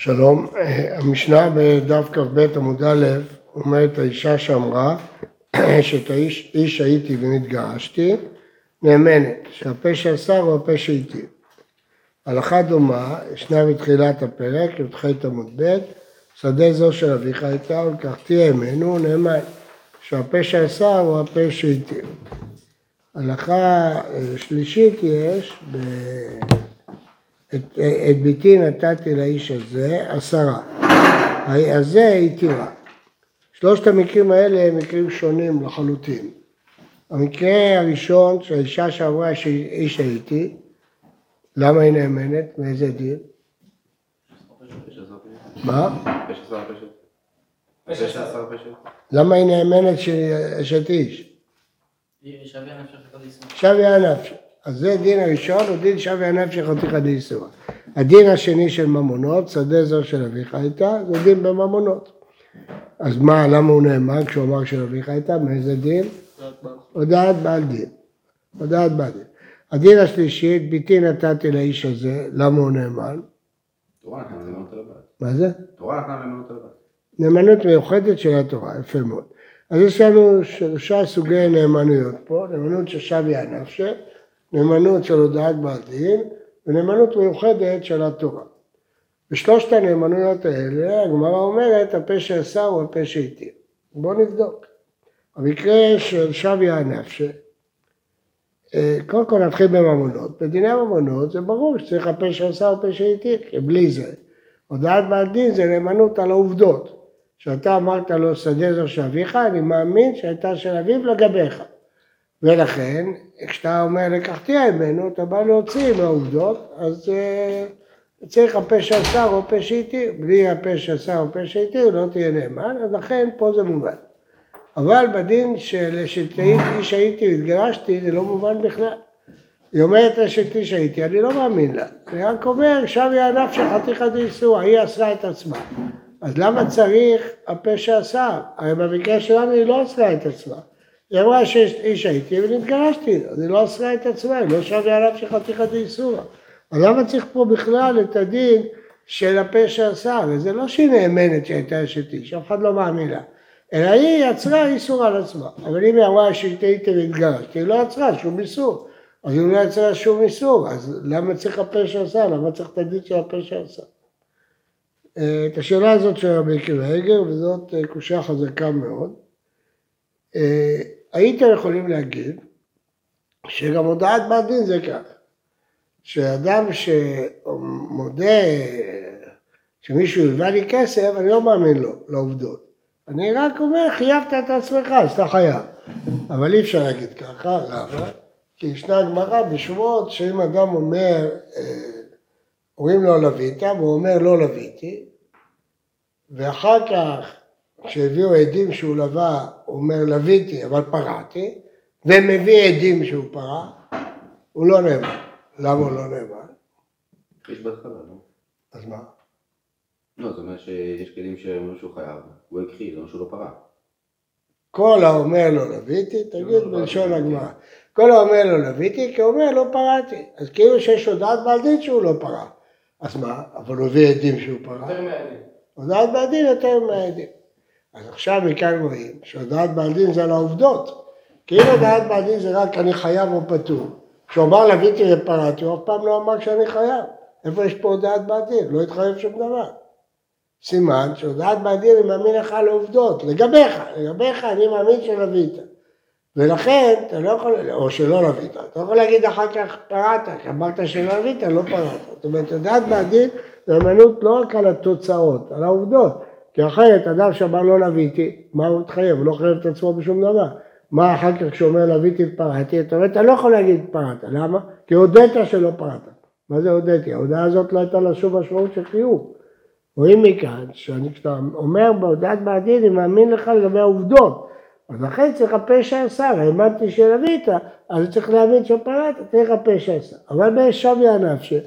שלום, המשנה בדף כ"ב עמוד א' אומרת האישה שאמרה שאת האיש איש הייתי ונתגרשתי נאמנת שהפה שאסר הוא הפה שהתיר. הלכה דומה ישנה בתחילת הפרק י"ח עמוד ב' שדה זו של אביך הייתה ולקחתי ימינו נאמן שהפה שאסר הוא הפה שהתיר. הלכה שלישית יש ב... את, את ביתי נתתי לאיש הזה עשרה, הזה התירה. שלושת המקרים האלה הם מקרים שונים לחלוטין. המקרה הראשון שהאישה שאמרה שאיש הייתי, למה היא נאמנת? מאיזה דין? מה? למה היא נאמנת שאשת איש? שוויה הנפש. אז זה דין הראשון, הוא דין שווה הנפש חתיכא דאיסורא. הדין השני של ממונות, שדה זו של אביך הייתה, זה דין בממונות. אז מה, למה הוא נאמן כשהוא אמר של אביך הייתה? מאיזה דין? הודעת בעל דין. הודעת בעל דין. הדין השלישי, ביתי נתתי לאיש הזה, למה הוא נאמן? תורה נתנה נאמנות על הבת. מה זה? תורה נתנה נאמנות על הבת. נאמנות מיוחדת של התורה, יפה מאוד. אז יש לנו שלושה סוגי נאמנויות פה, נאמנות של שוויה נפשי, נאמנות של הודעת בעל דין ונאמנות מיוחדת של התורה. בשלושת הנאמנויות האלה הגמרא אומרת הפה שאסר הוא הפה שהתיר. בואו נבדוק. המקרה של שוויה הנפשי, אה, קודם כל נתחיל בממונות. בדיני הממונות זה ברור שצריך הפה שאסר הפה שהתיר, כי בלי זה. הודעת בעל דין זה נאמנות על העובדות. שאתה אמרת לו שדה זו של אביך, אני מאמין שהייתה של אביו לגביך. ולכן, כשאתה אומר לקחתי ממנו, אתה בא להוציא מהעובדות, אז uh, צריך הפה שאסר או פה שהתיר. בלי הפה שאסר או פה שהתיר לא תהיה נאמן, אז לכן פה זה מובן. אבל בדין של אשת איש הייתי והתגרשתי, זה לא מובן בכלל. היא אומרת אשת איש הייתי, אני לא מאמין לה. אני רק אומר, שם היא ענף של חתיכא דאיסור, היא אסרה את עצמה. אז למה צריך הפה שאסר? הרי במקרה שלנו היא לא אסרה את עצמה. היא אמרה שאיש הייתי ונתגרשתי, היא לא אסרה את עצמה, היא לא שווה עליו שחתיכא דאיסורא. אז למה צריך פה בכלל את הדין של הפה שאסר? וזה לא שהיא נאמנת שהייתה אשת איש, אף אחד לא מאמין לה. אלא היא יצרה איסור על עצמה. אבל אם היא אמרה שהייתי והתגרשתי, היא לא יצרה שום איסור. אז היא לא יצרה שום איסור, אז למה צריך הפה שאסר? למה צריך את הדין של הפה שאסר? את השאלה הזאת של רבי עקיבא הגר, וזאת קושייה חזקה מאוד. הייתם יכולים להגיד שגם הודעת בעד דין זה ככה, שאדם שמודה שמישהו הלווה לי כסף, אני לא מאמין לו, לעובדות. אני רק אומר, חייבת את עצמך, אז אתה חייב. אבל אי אפשר להגיד ככה, למה? כי ישנה גמרא בשבועות שאם אדם אומר, אה, אומרים לו לווית, והוא אומר לא לוויתי, ואחר כך כשהביאו עדים שהוא לווה, הוא אומר לוויתי אבל פרעתי, ומביא עדים שהוא פרע, הוא לא נאמן. למה הוא לא נאמן? יש בהתחלה, לא? אז מה? לא, זאת אומרת שיש כלים שאומרים שהוא חייב, הוא הכחיד, זה אומר שהוא לא פרע. כל האומר לו לוויתי, תגיד בלשון הגמרא. כל האומר לו לוויתי, כי הוא אומר לא פרעתי. אז כאילו שיש הודעת בעל דין שהוא לא פרע. אז מה? אבל הוא הביא עדים שהוא פרע. יותר מהדין. הודעת בעל דין יותר מהעדים. אז עכשיו מכאן רואים שהודעת בעל דין זה על העובדות. כי אם הודעת בעל דין זה רק אני חייב או פטור. כשהוא אמר לוויתי ופרעתי, הוא אף פעם לא אמר שאני חייב. איפה יש פה הודעת בעל דין? לא התחייב שום דבר. סימן שהודעת בעל דין אני מאמין לך על העובדות. לגביך, לגביך אני מאמין שלווית. ולכן אתה לא יכול, או שלא לווית, אתה יכול להגיד אחר כך פרעת, כי אמרת שלא לווית, לא פרעת. זאת אומרת, הודעת בעל דין זה אמנות לא רק על התוצאות, על העובדות. כי אחרת אדם שאמר לא לוויתי, מה הוא מתחייב? הוא לא חייב את עצמו בשום דבר. מה אחר כך כשאומר לוויתי ופרעתי? אתה אומר, אתה לא יכול להגיד פרעת, למה? כי הודית שלא פרעת. מה זה הודיתי? ההודעה הזאת לא הייתה לה שום משמעות של חיוב. רואים מכאן, שאני כשאתה אומר בהודעת בעדין, אני מאמין לך לגבי העובדות. אז לכן צריך הפה שעשה, האמנתי שלווית, אז צריך להאמין שפרעת, צריך הפה שעשה. אבל בשוויה נפשי,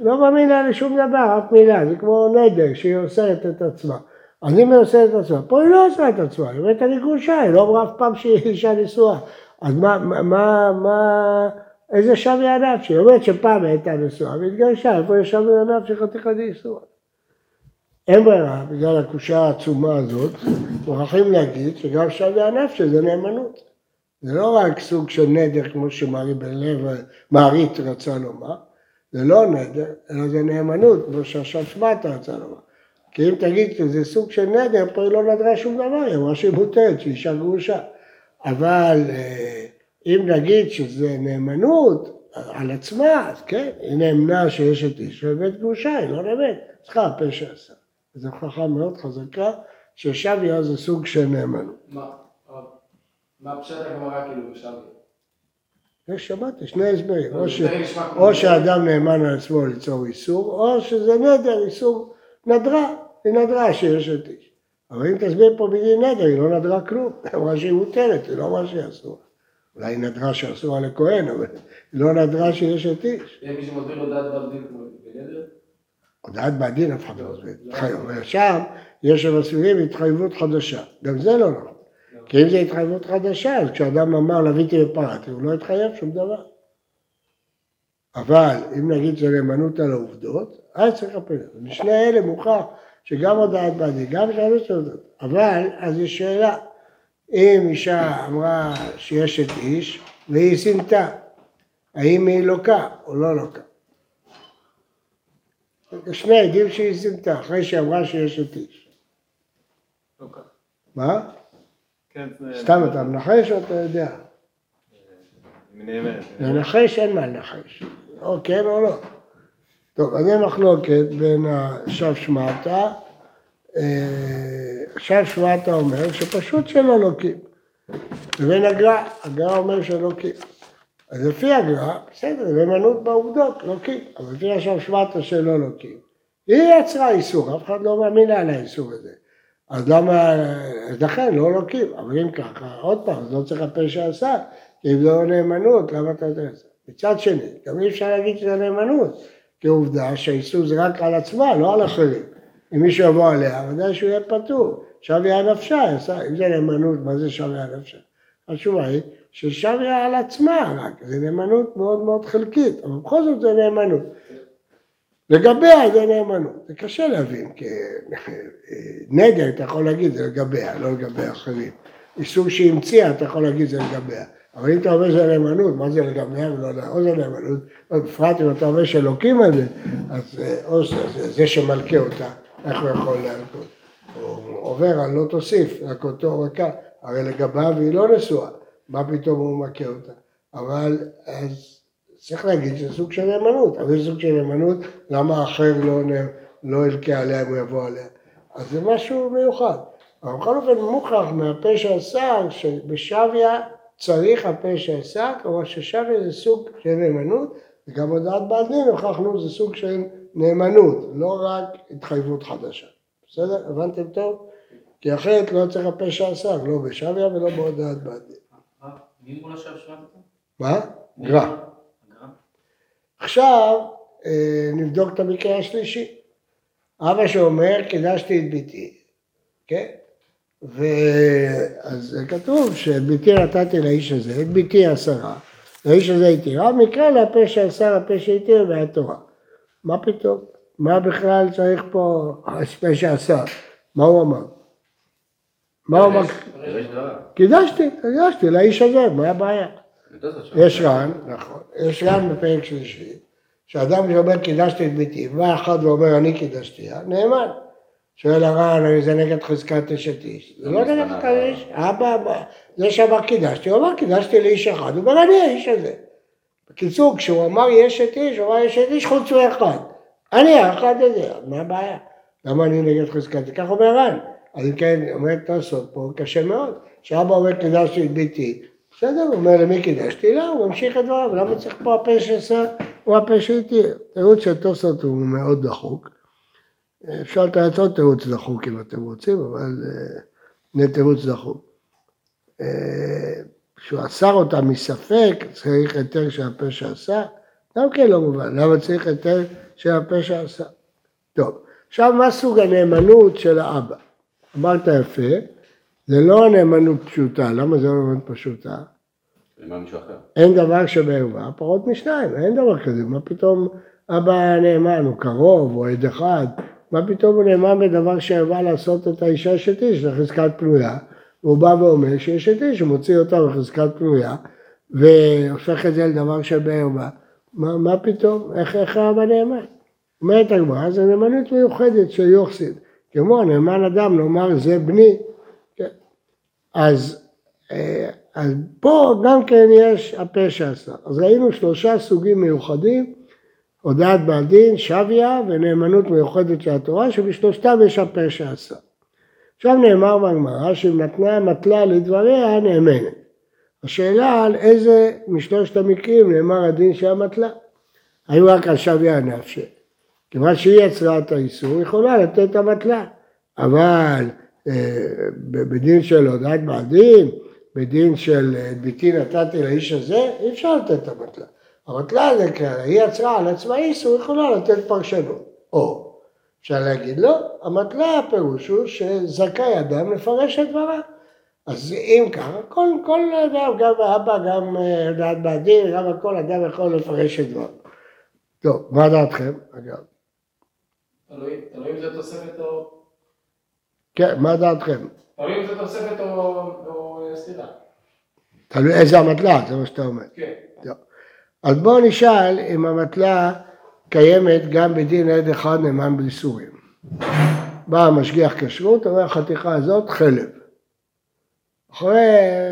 לא מאמין לה לשום דבר, אף מילה, זה כמו נדר שהיא אוסרת את עצמה. אז אם היא עושה את עצמה, פה היא לא עושה את עצמה, היא אומרת אני גרושה, היא לא אמרה אף פעם שהיא אישה נשואה. אז מה, מה, מה, איזה שם יענף? שהיא אומרת שפעם הייתה נשואה והתגרשה, איפה יש שם יענף שחתיכה דאיסורה? אין ברירה, בגלל הקושה העצומה הזאת, מוכרחים להגיד שגם שווה הנפש זה נאמנות. זה לא רק סוג של נדר כמו שמרי בן לב, מערית רצה לומר, זה לא נדר, אלא זה נאמנות, כמו שמעת רצה לומר. כי אם תגיד שזה סוג של נדר, פה היא לא נדרה שום דבר, היא אמרה שהיא מותרת, שהיא אישה גרושה. אבל אה, אם נגיד שזה נאמנות על עצמה, אז כן, היא נאמנה שיש את איש ובית גרושה, היא לא נאמנת, צריכה הפה שעשה. זו הוכחה מאוד חזקה ששביה זה סוג של נאמנות. מה פשט הגמרא כאילו בשביה? יש, שמעתי, שני הסברים. או שאדם נאמן על עצמו ליצור איסור, או שזה נדר, איסור נדרה, היא נדרה שיש את איש. אבל אם תסביר פה בדין נדר, היא לא נדרה כלום, היא אמרה שהיא מותרת, היא לא אמרה שהיא אסורה. אולי היא נדרה שאסורה לכהן, אבל היא לא נדרה שיש את איש. יש מי שמסביר לו דעת בר דין כמו בנדר? הודעת בעדין אף אחד לא מסביר. ושם יש המסבירים התחייבות חדשה. גם זה לא נכון. כי אם זה התחייבות חדשה, אז כשאדם אמר לוויתי ופרעתי, הוא לא התחייב שום דבר. אבל אם נגיד זה נאמנות על העובדות, אז צריך לטפל. משני אלה מוכח שגם הודעת בעדין, גם שלוש עובדות. אבל, אז יש שאלה, אם אישה אמרה שיש את איש והיא סינתה, האם היא לוקה או לא לוקה? שני עדים שהיא סינתה, אחרי שהיא אמרה שיש את איש. לוקה. מה? כן, סתם אתה מנחש או אתה יודע? נאמנת. לנחש אין מה לנחש, או כן או לא. טוב, אז אין מחלוקת בין השב שמעתה, עכשיו שמעתה אומר שפשוט שלא לוקים, לבין הגר"א, הגר"א אומר שלוקים. אז לפי הגר"א, בסדר, זה נאמנות בעובדות, לוקים, אבל לפי עכשיו שמעתה שלא לוקים. היא יצרה איסור, אף אחד לא מאמין על האיסור הזה. אז למה, אז לכן לא לוקים, אבל אם ככה, עוד פעם, אז לא צריך הפה שעשה, כי אם זה לא נאמנות, למה אתה יודע את זה? מצד שני, גם אי אפשר להגיד שזה נאמנות, כי עובדה שהאיסור זה רק על עצמה, לא על אחרים. אם מישהו יבוא עליה, ודאי שהוא יהיה פטור. שביה נפשה, אם זה נאמנות, מה זה שביה נפשה? התשובה היא ששביה על עצמה רק, זה נאמנות מאוד מאוד חלקית, אבל בכל זאת זה נאמנות. לגביה זה נאמנות, זה קשה להבין, כי נדר אתה יכול להגיד זה לגביה, לא לגבי אחרים. איסור שהיא המציאה אתה יכול להגיד זה לגביה. אבל אם אתה אומר שזה נאמנות, מה זה לגביה ולא יודע, או זה נאמנות, בפרט אם אתה אומר שאלוקים על זה, אז או זה, שמלכה אותה, איך הוא יכול להלקות? הוא עובר על לא תוסיף, רק אותו רכה, הרי לגביו היא לא נשואה, מה פתאום הוא מכה אותה? אבל אז צריך להגיד שזה סוג של נאמנות, אבל זה סוג של נאמנות, למה האחר לא, לא ילקה עליה אם הוא יבוא עליה? אז זה משהו מיוחד. אבל בכל אופן מוכרח מהפה שעשה, שבשביה צריך הפה שעשה, כלומר ששביה זה סוג של נאמנות, וגם הודעת בעל דין הוכחנו זה סוג של נאמנות, לא רק התחייבות חדשה. בסדר? הבנתם טוב? כי אחרת לא צריך הפה שעשה, לא בשביה ולא בהודעת בעל דין. מי מול השב שמעת? מה? גרע. עכשיו אה, נבדוק את המקרה השלישי. אבא שאומר, קידשתי את ביתי, כן? ואז כתוב שאת ביתי נתתי לאיש הזה, את ביתי עשרה, לאיש הזה התירה, מקרא לפה שעשר, הפה שהתיר והתורה. מה פתאום? מה בכלל צריך פה הפה שעשה? מה הוא אמר? מה הוא אמר? קידשתי, קידשתי לאיש הזה, מה הבעיה? יש ר"ן, נכון, יש ר"ן בפרק שלישי, שאדם שאומר קידשתי את ביתי, בא אחד ואומר אני קידשתי, נאמן. שואל הר"ן, הרי זה נגד חזקת אשת איש. זה לא נגד חזקת איש, אבא, זה שאמר קידשתי, הוא אמר קידשתי לאיש אחד, הוא אומר אני האיש הזה. בקיצור, כשהוא אמר יש את איש, הוא אמר יש את איש חוץ מאחד. אני האחד הזה, מה הבעיה? למה אני נגד חזקת? איש? כך אומר ר"ן. אז אם כן, אומר תעשות פה, קשה מאוד. שאבא אומר קידשתי את ביתי, בסדר, הוא אומר למי קידשתי? לא, הוא ממשיך את דבריו, למה צריך פה הפה שעשה, הוא הפה שהתיר. תירוץ של תוספות הוא מאוד דחוק. אפשר לתת עוד תירוץ דחוק אם אתם רוצים, אבל הנה תירוץ דחוק. כשהוא אסר אותה מספק, צריך היתר של הפה שעשה, גם כן לא מובן, למה צריך היתר של הפה שעשה? טוב, עכשיו מה סוג הנאמנות של האבא? אמרת יפה, זה לא נאמנות פשוטה, למה זה לא נאמנות פשוטה? אין דבר שבערווה פחות משניים, אין דבר כזה, מה פתאום אבא נאמן, הוא קרוב, הוא עד אחד, מה פתאום הוא נאמן בדבר שבא לעשות את האישה אשת איש, לחזקת פנויה, והוא בא ואומר שיש אשת איש, הוא מוציא אותה בחזקת פנויה, והופך את זה לדבר של בערווה. מה, מה פתאום? איך, איך האבא נאמן? אומרת הגמרא, זה נאמנות מיוחדת של יוחסין. כמו נאמן אדם לומר זה בני. כן. אז, אה, אז פה גם כן יש הפה שעשה. אז ראינו שלושה סוגים מיוחדים, הודעת בעל דין, שביה ונאמנות מיוחדת של התורה, שבשלושתם יש הפה שעשה. עכשיו נאמר בגמרא שאם נתנה מטלה לדבריה נאמנת. השאלה על איזה משלושת המקרים נאמר הדין של המטלה. האם רק על שביה הנפשי? כיוון שהיא יצרה את האיסור, היא יכולה לתת את המטלה. אבל אה, בדין של הודעת בעל דין, בדין של אה, ביתי נתתי לאיש הזה, אי אפשר לתת את המטלה. המטלה זה כאלה, היא יצרה על עצמה איסור, יכולה לתת פרשנות. או אפשר להגיד לא, המטלה הפירוש הוא שזכאי אדם לפרש את דבריו. אז אם ככה, כל, כל אדם, גם האבא, גם אה, בעל דין, גם כל אדם יכול לפרש את דבריו. טוב, מה דעתכם, אגב? תלוי אם זה תוספת או... כן, מה דעתכם? תלוי אם זה תוספת או סתירה. תלוי איזה המטלה, זה מה שאתה אומר. כן. אז בואו נשאל אם המטלה קיימת גם בדין עד אחד נאמן בייסורים. בא המשגיח כשרות, אומר החתיכה הזאת חלב. אחרי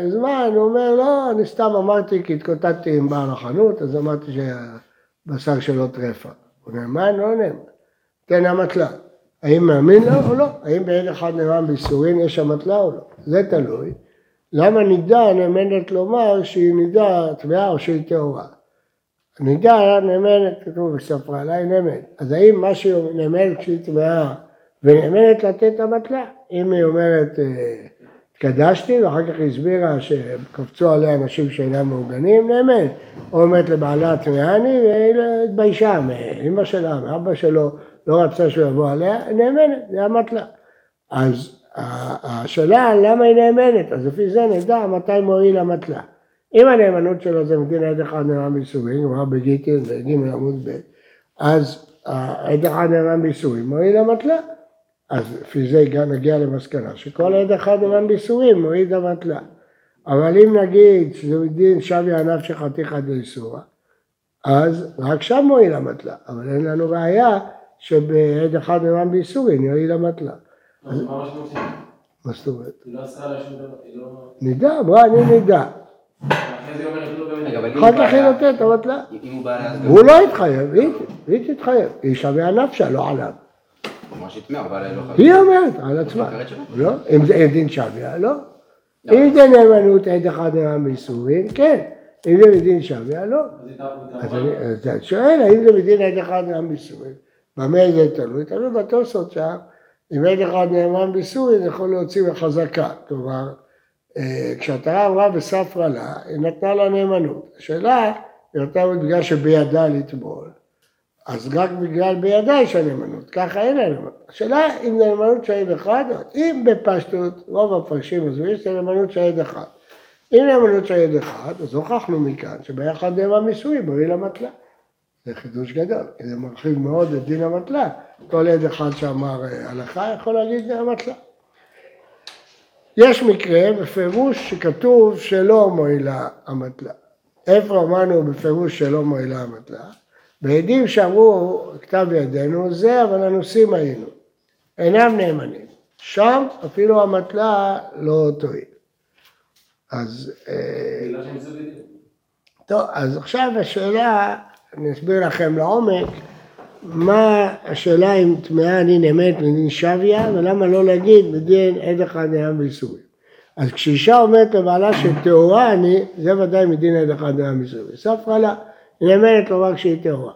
זמן הוא אומר לא, אני סתם אמרתי כי התקוטטתי עם בעל החנות, אז אמרתי שהבשר שלו טרפה. הוא נאמן? לא נאמן. תן המטלה. האם מאמין לו או לא? האם בעד אחד נאמן בייסורים יש המטלה או לא? זה תלוי. למה נידה נאמנת לומר שהיא נידה טמאה או שהיא טהורה? נידה נאמנת, כתוב בספרה, היא נאמנת. אז האם מה שהיא נאמנת כשהיא טמאה ונאמנת לתת את המטלה? אם היא אומרת התקדשתי ואחר כך הסבירה שקפצו עליה אנשים שאינם מעוגנים, נאמנת. או אומרת לבעלה טמאני והיא התביישה מאמא שלה, מאבא שלו. לא רצה שהוא יבוא עליה, נאמנת, זה המטלה. אז השאלה למה היא נאמנת, אז לפי זה נדע מתי מועיל המטלה. אם הנאמנות שלו זה מדין עד אחד נאמן בייסורים, גמרא בגיטין וג' עמוד ב', אז עד אחד נאמן בייסורים מועיל המטלה. אז לפי זה גם נגיע למסקנה שכל עד אחד נאמן בייסורים מועיל המטלה. אבל אם נגיד שזה מדין שבי ענף שחתיכא דאיסורא, אז רק שם מועיל המטלה, אבל אין לנו ראייה שבעד אחד נאמן באיסורין יועיל המטלה. מה זאת אומרת? היא לא עשתה לה שום דבר, היא לא... נידה, אמרה אני נידה. לא. אחר כך היא נותנת את המטלה. אם הוא לא התחייב, היא תתחייב. היא שווה נפשה, לא עליו. לא. היא אומרת על עצמה. לא, אם זה דין שוויה, לא. אם זה נאמנות עד אחד נאמן באיסורין, כן. אם זה מדין שוויה, לא. אז אני שואל, האם זה מדין עד אחד נאמן באיסורין? במה זה תלוי? תלוי בתוספות שם, אם אין אחד נאמן בסורי, זה יכול להוציא מחזקה. כלומר, כשהתורה אמרה בספרא לה, היא נתנה לה נאמנות. השאלה, היא נתנה בגלל שבידה לטבול, אז רק בגלל בידה יש הנאמנות, ככה אין לה נאמנות. השאלה אם נאמנות של עד אחד, אם בפשטות, רוב הפרשים עזבו, שזה נאמנות של עד אחד. אם נאמנות של עד אחד, אז הוכחנו מכאן שביחד נאמן מיסוי, בריא למטלה. זה חידוש גדול, כי זה מרחיב מאוד את דין המטלה. כל עד אחד שאמר אה, הלכה יכול להגיד המטלה. יש מקרה בפירוש שכתוב שלא מועילה המטלה. איפה אמרנו בפירוש שלא מועילה המטלה? בעדים שאמרו כתב ידינו זה אבל הנושאים היינו. אינם נאמנים. שם אפילו המטלה לא טועים. אז... אה, טוב, אז עכשיו השאלה אני אסביר לכם לעומק מה השאלה אם טמאה אני נאמנת מדין שביה ולמה לא להגיד בדין עד אחד נאמן באיסורים. אז כשאישה אומרת לבעלה שטהורה אני, זה ודאי מדין עד אחד נאמן באיסורים. ספרה לה, היא נאמנת לומר שהיא טהורה.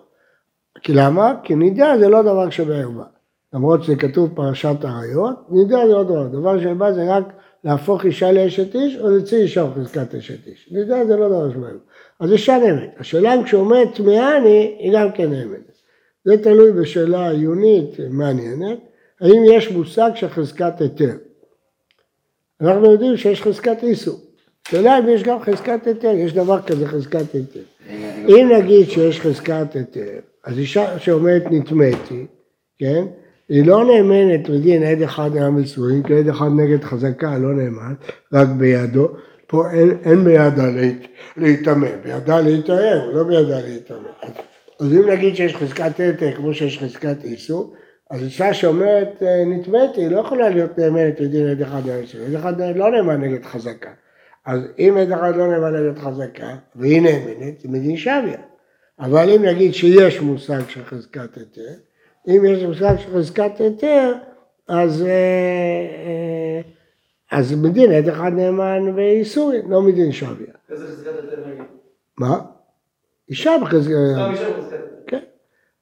כי למה? כי נידה זה לא דבר שבערווה. למרות שזה כתוב פרשת עריות, נידה זה לא דבר. דבר שבא זה רק להפוך אישה לאשת איש או להוציא אישה בחזקת אשת איש. נידה זה לא דבר שבערווה. אז אישה נאמנת. השאלה אם כשאומרת טמאה אני, היא גם כן נאמנת. זה תלוי בשאלה עיונית מעניינת, האם יש מושג של חזקת היתר. אנחנו יודעים שיש חזקת איסור. השאלה אם יש גם חזקת היתר, יש דבר כזה חזקת היתר. אם נגיד שיש חזקת היתר, אז אישה שאומרת נטמאתי, כן? היא לא נאמנת בדין עד אחד מהמצויים, כי עד אחד נגד חזקה לא נאמן, רק בידו. פה אין, אין בידה להיטמא, בידה להתאר, לא בידה להיטמא. אז אם נגיד שיש חזקת יתר כמו שיש חזקת איסור, אז אישה שאומרת אה, נטמאתי, היא לא יכולה להיות נאמנת בדין עד אחד מהמצויים. עד אחד לא נאמן נגד חזקה. אז אם עד אחד לא נאמן נגד חזקה, והיא נאמנת, זה מדין שוויה. אבל אם נגיד שיש מושג של חזקת היתר, אם יש מושג של חזקת היתר, אז, אה, אה, אז מדין עד אחד נאמן ואיסורי, לא מדין שוויה. איזה חזקת היתר נגיד? מה? אישה בחזקת... כן.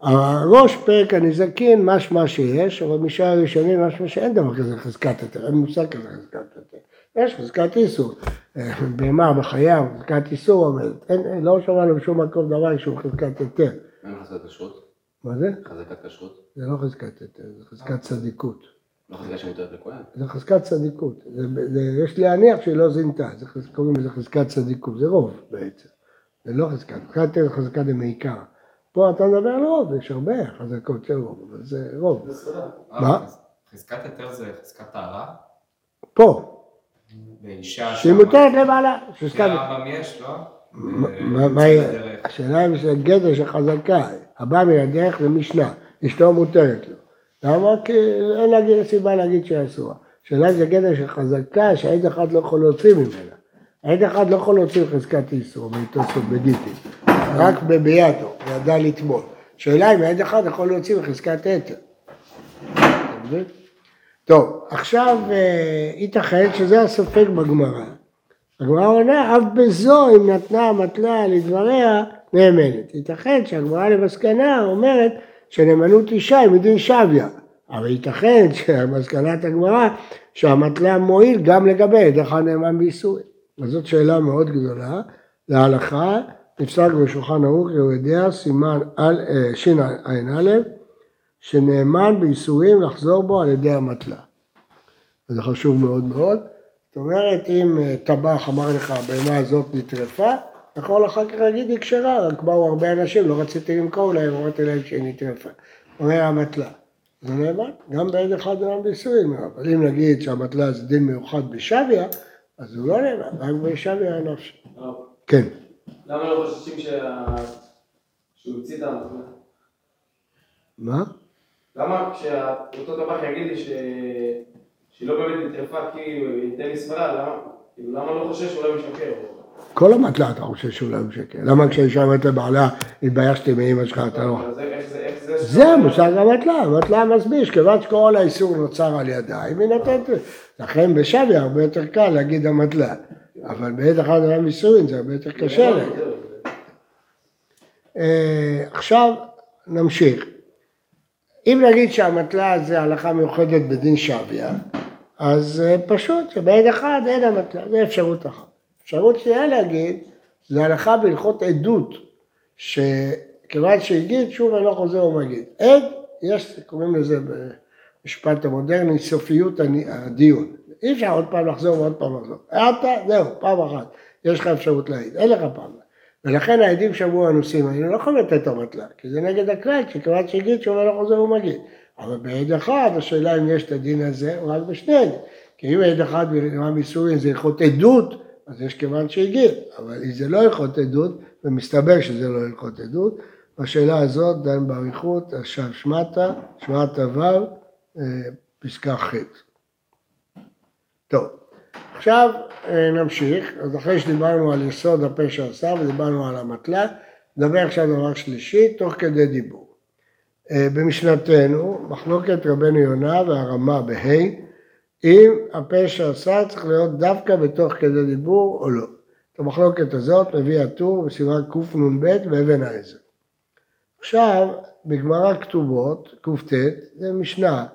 הראש פרק הנזקין משמע שיש, אבל משאר הראשונים משמע שאין דבר כזה חזקת היתר, אין מושג כזה חזקת היתר. יש חזקת איסור. אה, בהמה בחייו, חזקת איסור עומדת. אין, אין, לא שמענו בשום מקום דבר שהוא חזקת היתר. מה עם חזקת כשרות? מה זה? חזקת כשרות? זה לא חזקת היתר, זה חזקת צדיקות. לא חזקה שמותרת לכהן. זה חזקת צדיקות. זה, זה, יש להניח שהיא לא זינתה, קוראים לזה חזקת צדיקות, זה רוב בעצם. זה לא חזקת היתר זה חזקת דמעיקר. פה אתה מדבר על רוב, יש הרבה חזקות של רוב, אבל זה רוב. מה? חזקת היתר זה חזקת טהרה? פה, ואישה שהיא מותרת לבעלה. שהרמב"ם יש, לא? מה- אה? בדרך. השאלה אם זה גדר של חזקה, הבא מן הדרך זה משנה, אשתו מותרת לו. למה? כי אין סיבה להגיד שהיא אסורה. השאלה אם זה גדר של חזקה שהעד אחד לא יכול להוציא ממנה. העד אחד לא יכול להוציא חזקת איסור מתוספות בגיטין, רק בביאתו, וידע לטבול. השאלה אם העד אחד יכול להוציא. אתה מבין? טוב, עכשיו אה, ייתכן שזה הספק בגמרא. הגמרא עונה, אף בזו אם נתנה המטלה לדבריה, נאמנת. ייתכן שהגמרא למסקנה אומרת שנאמנות אישה היא מדין שוויה. אבל ייתכן שמסקנת הגמרא שהמטלה מועיל גם לגבי עד אחד נאמן באיסורים. אז זאת שאלה מאוד גדולה. להלכה, נפסק בשולחן ערוך יהודיה, סימן על- אה, שע"א, שנאמן באיסורים לחזור בו על ידי המטלה. וזה חשוב מאוד מאוד. זאת אומרת, אם אה, טבח אמר לך, הבהמה הזאת נטרפה, יכול אחר כך להגיד היא כשרה, רק באו הרבה אנשים, לא רציתי למכור להם, אמרתי להם שהיא נטרפה. אומר המטלה. זה נאמן, גם בעד אחד וגם באיסורים, אבל אם נגיד שהמטלה זה דין מיוחד בשביה, אז הוא לא נאמן, רק בשביה הנפש. הרב, כן. למה לא חוששים שה- שהוא הוציא את המטלה? מה? למה כשאותו טבח יגיד לי. שהיא לא באמת נטרפה כי הוא ייתן לי סברה, למה? כאילו, לא חושש שאולי הוא משקר? כל המטלה אתה חושב שהוא לא משקר. למה כשאישה אומרת לבעלה, התביישתי מאמא שלך, אתה לא... זה, המושג המטלה, המטלה מסביר שכיוון שכל האיסור נוצר על ידה, היא מנתנת, לכן בשביה הרבה יותר קל להגיד המטלה, אבל בעת אחד היה איסורים זה הרבה יותר קשה להגיד. אה, עכשיו נמשיך. אם נגיד שהמטלה זה הלכה מיוחדת בדין שוויה, אז אה, פשוט שבעד אחד אין המטלה, זה אפשרות אחת. אפשרות שנייה להגיד, זה הלכה בהלכות עדות, שכיוון שהגיד, שוב אני לא חוזר ומגיד. עד, יש, קוראים לזה במשפט המודרני, סופיות הדיון. אי אפשר עוד פעם לחזור ועוד פעם לחזור. הערת, זהו, פעם אחת. יש לך אפשרות להעיד, אין לך פעם. ולכן העדים שאמרו הנושאים האלה לא יכולים לתת את המטלה, כי זה נגד הכלל, כי כיוון שהגיד שהוא לא חוזר ומגיד. אבל בעד אחד, השאלה אם יש את הדין הזה, או רק בשני עדים. כי אם עד אחד בנאמר מסורין זה הלכות עדות, אז יש כיוון שהגיד, אבל אם זה לא הלכות עדות, ומסתבר שזה לא הלכות עדות, בשאלה הזאת דן באריכות, עכשיו שמטה, שמטה ו', פסקה ח'. טוב, עכשיו אה, נמשיך, אז אחרי שדיברנו על יסוד הפה שעשה ודיברנו על המטלה, נדבר עכשיו דבר שלישי, תוך כדי דיבור. אה, במשנתנו, מחלוקת רבנו יונה והרמה בה' אם הפה שעשה צריך להיות דווקא בתוך כדי דיבור או לא. את המחלוקת הזאת מביא הטור בסימן קנ"ב באבן העזר. עכשיו, בגמרא כתובות, קט, זה משנה,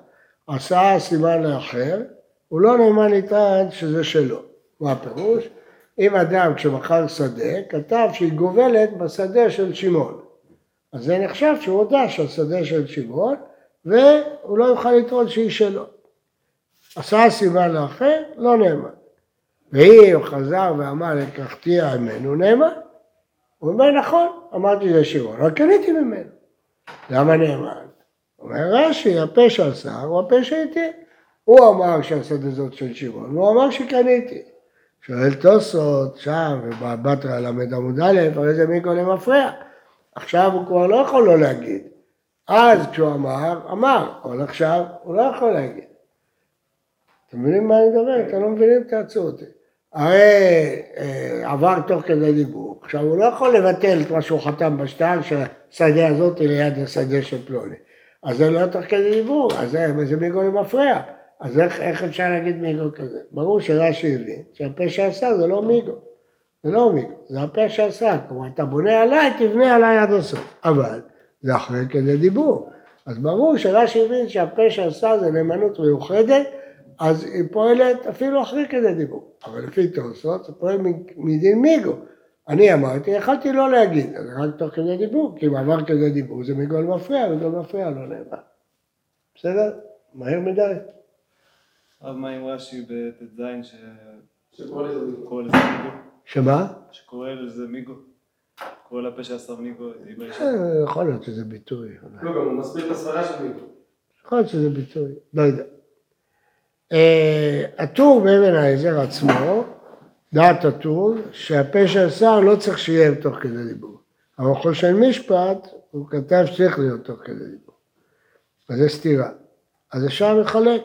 עשה סימן לאחר, הוא לא נאמן לטען שזה שלו. מה הפירוש? אם אדם כשמכר שדה, כתב שהיא גובלת בשדה של שמעון. אז זה נחשב שהוא הודה שהשדה של שמעון, והוא לא יוכל לטעון שהיא שלו. עשה סימן לאחר, לא נאמן. ואם הוא חזר ואמר לקחתיה ממנו, נאמן. הוא אומר נכון, אמרתי זה שמעון, רק קניתי ממנו. למה נאמן? אומר רש"י, הפה של שר הוא הפה שהתיר. הוא אמר שהשדה זאת של שמעון, והוא אמר שקניתי. שואל תוספות שם, ובבטרה ל"ד עמוד א', הרי זה מי קודם מפריע. עכשיו הוא כבר לא יכול לא להגיד. אז כשהוא אמר, אמר, אבל עכשיו הוא לא יכול להגיד. אתם מבינים מה אני מדבר? אתם לא מבינים? תעצרו אותי. הרי אה, עבר תוך כדי דיבור. עכשיו הוא לא יכול לבטל את מה שהוא חתם בשטר, שהשדה הזאת היא ליד השדה של פלוני. אז זה לא תוך כדי דיבור, אז זה, זה מיגו למפרע. אז איך, איך אפשר להגיד מיגו כזה? ברור שרש"י הבין שהפה שעשה זה לא מיגו. זה לא מיגו, זה הפה שעשה. כלומר, אתה בונה עליי, תבנה עליי עד הסוף. אבל זה אחרי כדי דיבור. אז ברור שרש"י הבין שהפה שעשה זה נאמנות מיוחדת, אז היא פועלת אפילו אחרי כדי דיבור. אבל לפי תוספות זה פועל מדין מיגו. אני אמרתי, יכלתי לא להגיד, אז רק תוך כדי דיבור, כי אם עבר כדי דיבור זה מגול מפריע, מגול מפריע לא נאמר. בסדר? מהר מדי. אבל מה עם רש"י בט"ז שקורא לזה מיגו. שקורא לזה מיגו? שמה? שקורא לזה מיגו? קורא לפה שעשה מיגו. אה, יכול להיות שזה ביטוי. לא, גם הוא מסביר את הסברה של מיגו. יכול להיות שזה ביטוי, לא יודע. אה, הטור באבן העזר עצמו, דעת הטור, שהפה של שר לא צריך שיהיה תוך כדי דיבור. אבל חושן משפט, הוא כתב שצריך להיות תוך כדי דיבור. אז זה סתירה. אז אפשר לחלק,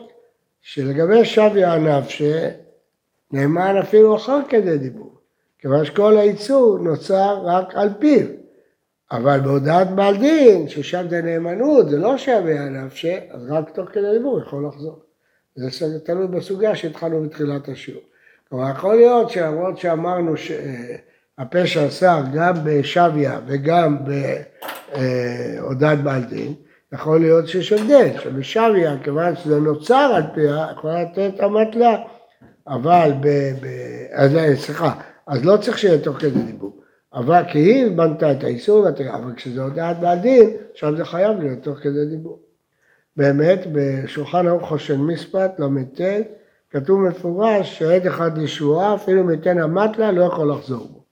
שלגבי שוויה הנפשה, נאמן אפילו אחר כדי דיבור. כיוון שכל הייצור נוצר רק על פיו. אבל בהודעת בעל דין, ששם זה נאמנות, זה לא שוויה הנפשה, אז רק תוך כדי דיבור יכול לחזור. זה תלוי בסוגיה שהתחלנו בתחילת השיעור. כלומר, יכול להיות שלמרות שאמרנו שהפה שאסר גם בשביה וגם בהודעת בעל דין, יכול להיות שיש הבדל, שבשביה, כיוון שזה נוצר על פיה, יכולה לתת אמתלה, אבל ב... ב אז, סליחה, אז לא צריך שיהיה תוך כדי דיבור. אבל כי היא בנתה את האיסור, אבל כשזה הודעת בעל דין, שם זה חייב להיות תוך כדי דיבור. באמת, בשולחן ערוך חושן משפט, ל"ט, כתוב מפורש שעד אחד לישועה, אפילו מתן המטלה, לא יכול לחזור בו.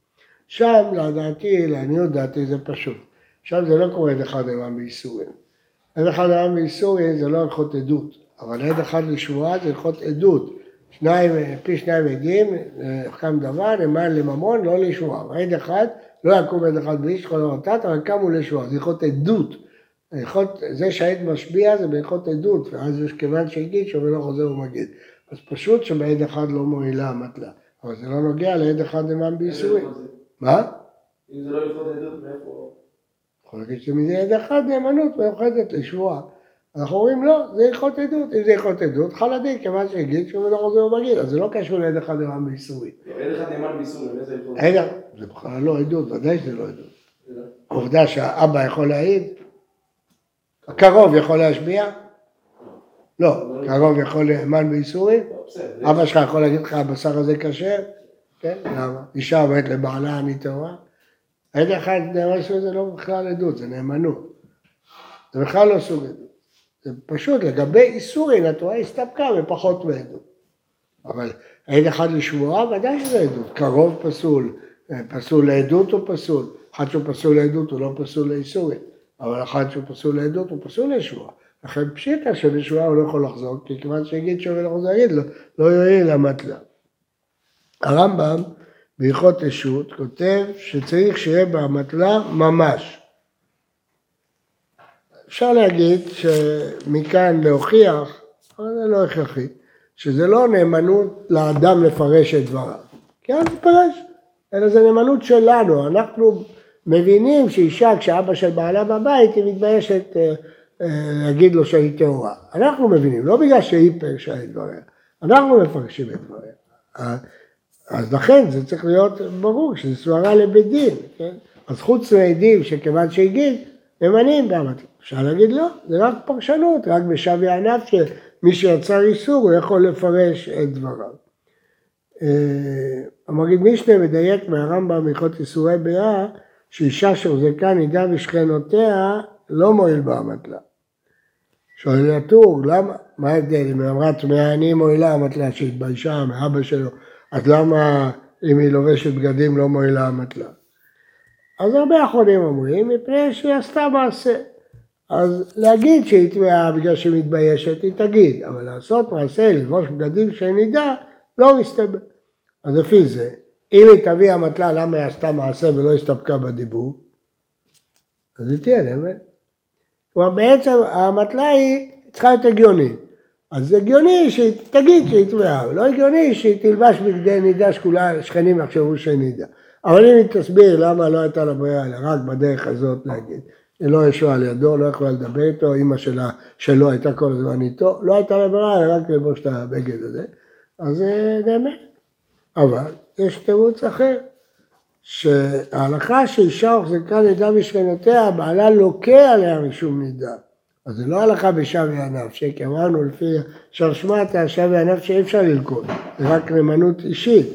שם, לדעתי, לעניות דעתי, זה פשוט. שם זה לא קורה עד אחד נאמן בייסורים. עד אחד נאמן בייסורים זה לא הלכות עדות, אבל עד אחד לשבועה זה הלכות עדות. שניים, פי שניים עדים, קם דבר, נאמן לממון, לא לשבועה. עד אחד, לא יקום עד אחד בלי שכונה ותת, אבל קמו לשבועה, זה הלכות עדות. הלכות, זה שהעד משביע זה בהלכות עדות, ואז יש כיוון שהגיד שאומר לא חוזר ומגיד. אז פשוט שבעד אחד לא מועילה המטלה, אבל זה לא נוגע לעד אחד נאמן בייסורים. מה? אם זה לא הלכות עדות, מאיפה... יכול להגיד שמזה עד אחד נאמנות מיוחדת לשבועה. אנחנו אומרים לא, זה הלכות עדות, אם זה הלכות עדות, חל הדין, כיוון שהגיד שהוא לא חוזר ומגיד, אז זה לא קשור לעד אחד נאמן בייסורים. לא, עד אחד נאמן באיסורים, איזה הלכות? זה בכלל לא עדות, ודאי שזה לא עדות. עובדה שהאבא יכול להעיד, הקרוב יכול להשביע? לא, קרוב יכול לאמן בייסורים? אבא שלך יכול להגיד לך הבשר הזה כשר? כן, למה? אישה אומרת לבעלה אני טהורה? עד אחד נאמן זה לא בכלל עדות, זה נאמנות. זה בכלל לא סוג עדות. זה פשוט לגבי איסורים התורה הסתפקה בפחות מעדות. אבל עד אחד לשבועה ודאי שזה עדות. קרוב פסול, פסול לעדות הוא פסול. אחד שהוא פסול לעדות הוא לא פסול לאיסורים. אבל אחד שהוא פסול לעדות הוא פסול לשבועה. לכן פשיטה שבשבועה הוא לא יכול לחזור, כי כיוון שהגיד שהוא לא יכול להגיד לו, לא יועיל המטלה. הרמב"ם בהלכות רשות כותב שצריך שיהיה במטלה ממש. אפשר להגיד שמכאן להוכיח, אבל זה לא הכרחי, שזה לא נאמנות לאדם לפרש את דבריו. כי אל תפרש, אלא זה נאמנות שלנו, אנחנו מבינים שאישה כשאבא של בעלה בבית היא מתביישת אה, להגיד לו שהיא טהורה. אנחנו מבינים, לא בגלל שהיא פרשה את דבריה, אנחנו מפרשים את דבריה. אה, אז לכן זה צריך להיות ברור שזה סברה לבית דין, כן? אז חוץ מעדים שכיוון שהגיד, ממנים באמתלה. אפשר להגיד לא, זה רק פרשנות, רק בשווי ענף שמי שיצר איסור הוא יכול לפרש את דבריו. המגיד משנה מדייק מהרמב"ם בהלכות איסורי ביאה שאישה שהוחזקה נידה בשכנותיה לא מועיל באמתלה. שואל הטור, למה? מה ההבדל? אם היא אמרה טמאה אני מועילה אמתלה שהתביישה מאבא שלו, אז למה אם היא לובשת בגדים לא מועילה אמתלה? אז הרבה אחרונים אומרים, מפני שהיא עשתה מעשה. אז להגיד שהיא טמאה בגלל שהיא מתביישת, היא תגיד, אבל לעשות מעשה, ללבוש בגדים שנדע, לא מסתבר. אז לפי זה, אם היא תביא אמתלה למה היא עשתה מעשה ולא הסתפקה בדיבור, אז היא תהיה נאמן. כלומר בעצם האמתלה היא צריכה להיות הגיונית. אז זה הגיוני שהיא תגיד שהיא טמאה, לא הגיוני שהיא תלבש בגדי נידה שכולה שכנים יחשבו שנידה. אבל אם היא תסביר למה לא הייתה לה ברירה, אלא רק בדרך הזאת להגיד, היא לא ישבה על ידו, לא יכולה לדבר איתו, אימא שלה שלו הייתה כל הזמן איתו, לא הייתה לה ברירה, אלא רק ללבוש את הבגד הזה, אז זה באמת. אבל יש תירוץ אחר, שההלכה שאישה הוחזקה נידה בשכנותיה, בעלה לוקה עליה משום נידה. אז זה לא הלכה בשווי הנפשי, כי אמרנו לפי שרשמטה, שווי הנפשי אי אפשר ללכוד, זה רק נאמנות אישית.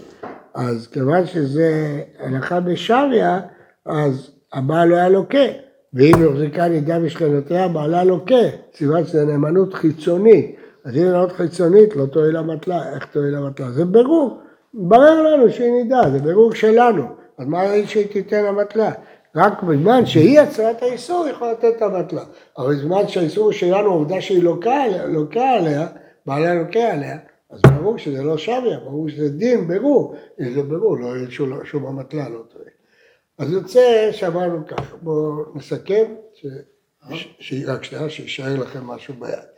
אז כיוון שזה הלכה בשוויה, אז הבעל לא היה לוקה. ואם היא הוחזקה נידה בשכנותיה, בעלה לוקה. סימן שזה נאמנות חיצונית. אז אם נאמנות חיצונית, לא תועיל המטלה. איך תועיל המטלה? זה ברור. ברר לנו שהיא נידה, זה ברור שלנו. אז מה ראית שהיא תיתן המטלה? רק בזמן שהיא יצרה את האיסור, היא יכולה לתת את המטלה. אבל בזמן שהאיסור שלנו, העובדה שהיא לוקה לוקה עליה, בעלה לוקה עליה, אז ברור שזה לא שביה, ברור שזה דין, ברור. אם זה ברור, לא יהיה שום, שום המטלה, לא טועה. אז יוצא שאמרנו ככה, בואו נסכם, ש... ש... רק שנייה, שישאר לכם משהו ביד.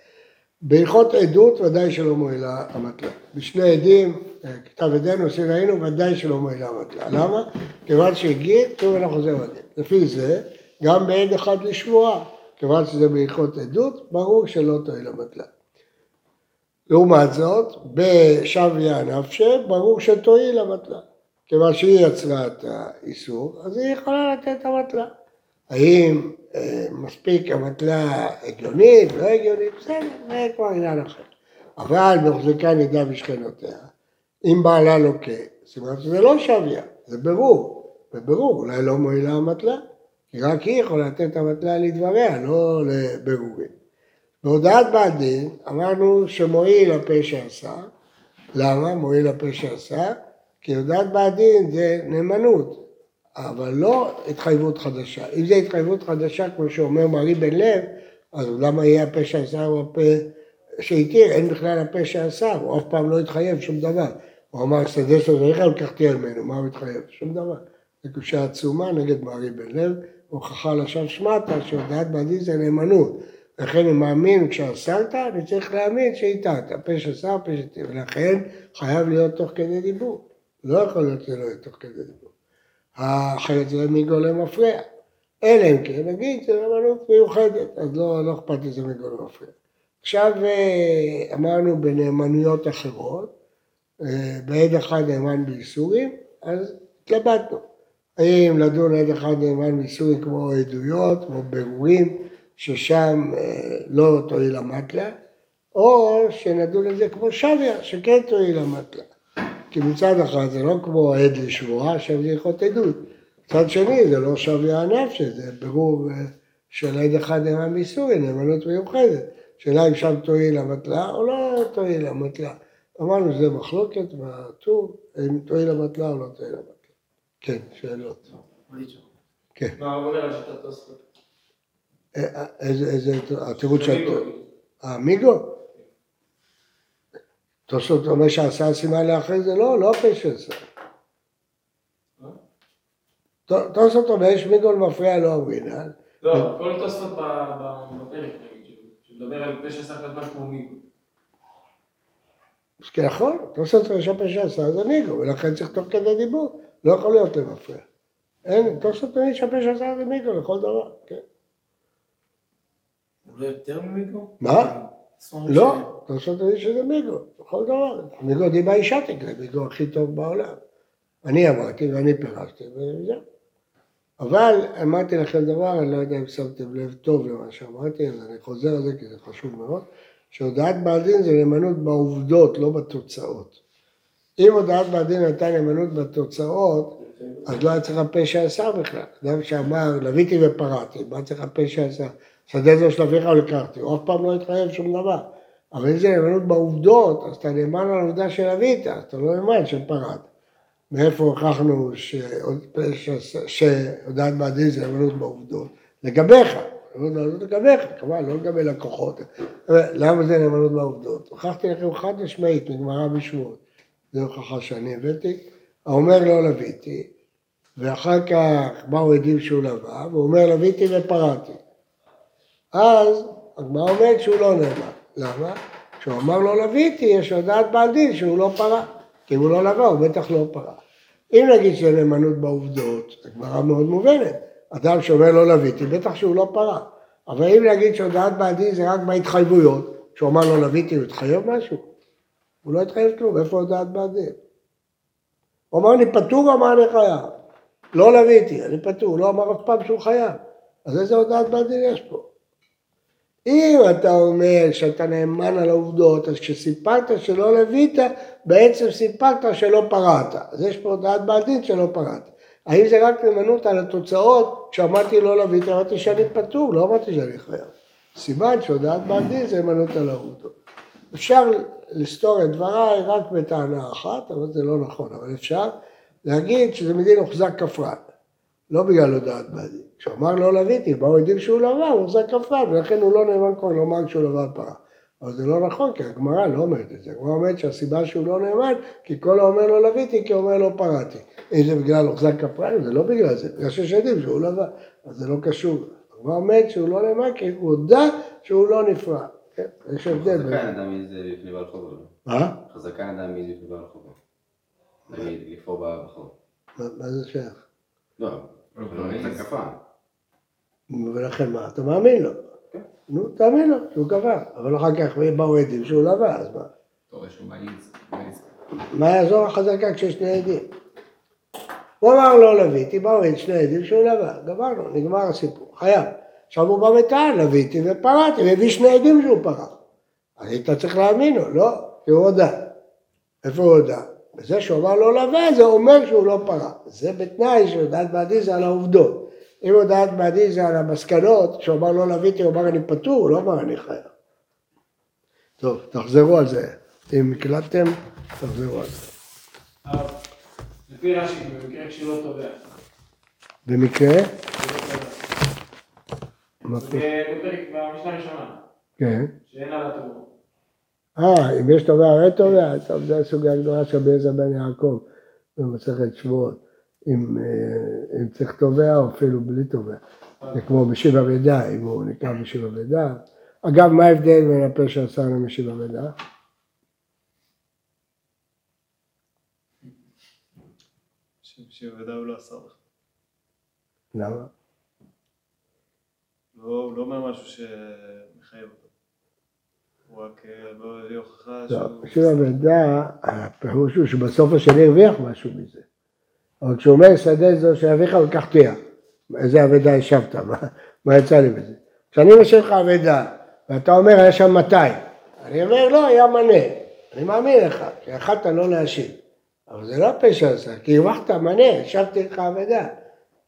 בהלכות עדות ודאי שלא מועילה המטלה. בשני עדים, כתב ידינו שראינו, ודאי שלא מועילה המטלה. למה? כיוון שהגיד, שוב אנחנו חוזרים עדים. לפי זה, גם בעד אחד לשבועה, כיוון שזה בהלכות עדות, ברור שלא תועיל המטלה. לעומת זאת, בשוויה נפשה, ברור שתועיל המטלה. כיוון שהיא יצרה את האיסור, אז היא יכולה לתת את המטלה. האם אה, מספיק המטלה הגיונית, לא הגיונית, בסדר, זה כבר עניין אחר. אבל מחזיקה נידה בשכנותיה, אם בעלה לוקה, זאת אומרת שזה לא שביה, זה ברור, בבירור, אולי לא מועילה המטלה, כי רק היא יכולה לתת את המטלה לדבריה, לא לבירורים. בהודעת בעל דין אמרנו שמועיל הפה שעשה, למה מועיל הפה שעשה? כי הודעת בעל דין זה נאמנות, אבל לא התחייבות חדשה. אם זה התחייבות חדשה, כמו שאומר מרי בן לב, אז למה יהיה הפה שעשה או הפה שהתיר? אין בכלל הפה שעשה, הוא אף פעם לא התחייב שום דבר. הוא אמר, שדה של רעיך לקחתי ממנו, מה הוא התחייב? שום דבר. זו קושה עצומה נגד מרי בן לב, הוכחה לשווא שמטה שהודעת בעל דין זה נאמנות. לכן אני מאמין כשאסרת, אני צריך להאמין שהטעת, הפה שאסר, הפה שתהיה, ולכן חייב להיות תוך כדי דיבור. לא יכול להיות שזה לא יהיה תוך כדי דיבור. אחרת זה מגולם מפריע. אלא אם כן, נגיד זה נאמנות מיוחדת, אז לא, לא אכפת לי זה מגולם מפריע. עכשיו אה, אמרנו בנאמנויות אחרות, אה, בעד אחד נאמן באיסורים, אז התלבטנו. האם לדון עד אחד נאמן באיסורים כמו עדויות, כמו בירורים, ששם אה, לא תועיל המטלה, או שנדון לזה כמו שביה, שכן תועיל המטלה. כי מצד אחד זה לא כמו עד לשבועה, שם זה יכול עדות. מצד שני זה לא שביה הנפש, זה ברור אה, של עד אחד נאמן מסורי, נאמנות מיוחדת. שאלה אם שם תועיל המטלה או לא תועיל המטלה. אמרנו שזה מחלוקת בטור, אם תועיל המטלה או לא תועיל המטלה. כן, שאלות. כן. מה אומר על שיטת תוספות? אה, איזה, איזה, התירוץ של... המיגו? תוספות אומר שעשה סימן לאחרי זה, לא, לא הפה שעשה. תוספות אומר יש מיגו מפריע לא אמרינן. לא, כל תוספות בפרק, נגיד, שמדבר על פה שעשה כתבה כמו מיגו. אז כן, נכון, תוספות אומר שהפה שעשה זה מיגו, ולכן צריך תוך כדי דיבור, לא יכול להיות למפריע. אין, תוספות אומר שהפה שעשה זה מיגו לכל דבר, כן. אולי יותר ממיגו? מה? לא, תוספות אומר שזה מיגו, לכל דבר. מיגו דיבה אישה תקרה, מיגו הכי טוב בעולם. אני אמרתי ואני פירשתי וזהו. אבל אמרתי לכם דבר, אני לא יודע אם שמתם לב טוב למה שאמרתי, אז אני חוזר על זה כי זה חשוב מאוד, שהודעת בעל דין זה נאמנות בעובדות, לא בתוצאות. אם הודעת בעל דין הייתה נאמנות בתוצאות, אז לא היה צריך הפה שעשה בכלל. אדם שאמר, לוויתי ופרעתי, מה צריך הפה שעשה? שדה זו של אביך לקחתי, הוא אף פעם לא התחייב שום דבר. אבל אם זה נאמנות בעובדות, אז אתה נאמן על העובדה שלווית, אז אתה לא נאמן שפרעת. מאיפה הוכחנו שהודעת בעד דין זה נאמנות בעובדות? לגביך, נאמנות בעובדות לגביך, כמובן, לא לגבי לקוחות. למה זה נאמנות בעובדות? הוכחתי לכם חד משמעית מגמרא בשמות, זו הוכחה שאני הבאתי, האומר לא לוויתי, ואחר כך באו עדים שהוא לווה, והוא אומר לוויתי ופרעתי. אז הגמרא אומרת שהוא לא נאמן. למה? כשהוא אמר לא לוויתי, יש לדעת בעל דין שהוא לא פרע. כי אם הוא לא לווה, הוא בטח לא פרע. אם נגיד שזה נאמנות בעובדות, הגמרא מאוד מובנת. אדם שאומר לא לוויתי, בטח שהוא לא פרע. אבל אם נגיד שהודעת בעל דין זה רק בהתחייבויות, כשהוא אמר לא לוויתי, הוא התחייב משהו? הוא לא התחייב כלום, איפה הודעת בעל דין? הוא אמר אני פטור, אמר אני חייב. לא לוויתי, אני פטור, הוא לא אמר אף פעם שהוא חייב. אז איזה הודעת בעל דין יש פה? אם אתה אומר שאתה נאמן על העובדות, אז כשסיפרת שלא לווית, בעצם סיפרת שלא פרעת. אז יש פה הודעת בעל שלא פרעת. האם זה רק נאמנות על התוצאות, כשאמרתי לא לווית, אמרתי שאני פטור, לא אמרתי שאני חייב. סימן שהודעת בעל זה נאמנות על העובדות. אפשר לסתור את דבריי רק בטענה אחת, אבל זה לא נכון, אבל אפשר להגיד שזה מדין הוחזק כפרן. לא בגלל הודעת בעל דין. כשהוא אמר לא לוויתי, באו עדים שהוא לווה, הוא הוחזק כפרן, ולכן הוא לא נאמן כבר לומר כשהוא לווה פרה. אבל זה לא נכון, כי הגמרא לא אומרת את זה. הגמרא אומרת שהסיבה שהוא לא נאמן, כי כל האומר לא לוויתי, כי אומר לא פרעתי. אם זה בגלל הוחזק כפריים, זה לא בגלל זה, בגלל שיש עדים שהוא לווה, אז זה לא קשור. הגמרא אומרת שהוא לא נאמן, כי הוא הודה שהוא לא נפרע. כן, יש הבדל. חזקה אדם מעז לפני בעל חובו. מה? חזקה אדם מעז לפני בעל לפרוע בחוב. מה מה זה שייך? לא, כפה. ולכן מה? אתה מאמין לו. נו, תאמין לו שהוא קבע. אבל אחר כך באו עדים שהוא לווה, אז מה? מה יעזור החזקה כשיש שני עדים? הוא אמר לא לוויתי, באו עם שני עדים שהוא לווה, גמרנו, נגמר הסיפור, חייב. עכשיו הוא בא וטען, לוויתי ופרעתי, והביא שני עדים שהוא פרע. אז היית צריך להאמין לו, לא? כי הוא הודה. איפה הוא הודה? בזה שהוא אמר לא לווה, זה אומר שהוא לא פרע. זה בתנאי שהודעת בעדי זה על העובדות. אם הודעת בעדי זה על המסקנות, כשהוא אמר לא לוויתי, הוא אמר אני פטור, הוא לא אמר אני חייב. טוב, תחזרו על זה. אם הקלטתם, תחזרו על זה. אבל לפי רש"י, במקרה כשהוא לא תובע. במקרה? זה בפרק במשנה הראשונה, כן. שאין על הטבור. אה, אם יש תובע הרי תובע, טוב, זה הסוגיה הגדולה של רבי אליעזר בן יעקב במסכת שבועות. אם, אה, אם צריך תובע או אפילו בלי תובע. זה כמו משיב אבדה, אם הוא נקרא משיב אבדה. אגב, מה ההבדל בין הפה שעשה למשיב אבדה? שבוודאי הוא לא עשה בכלל. למה? לא, הוא לא אומר משהו שמחייב אותו. הוא רק אה, לא הביא הוכחה לא, שהוא... משיב אבדה, הפירוש הוא שבסוף השני הרוויח משהו מזה. אבל כשהוא אומר שדה זו של אביך ולקח תיע. איזה אבדה השבת? מה, מה יצא לי בזה? כשאני משאיר לך אבדה, ואתה אומר היה שם 200, אני אומר לא, היה מנה. אני מאמין לך, כי יכלת לא להשיב. אבל זה לא פשע עשה, כי הרווחת מנה, השבתי לך אבדה.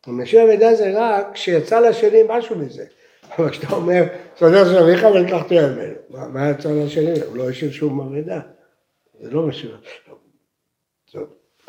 משאיר אבדה זה רק כשיצא לשני משהו מזה. אבל כשאתה אומר, סדר של אביך ולקח תיע ממנו, מה, יצא לשני? הוא לא השאיר שום אבדה. זה לא משאיר.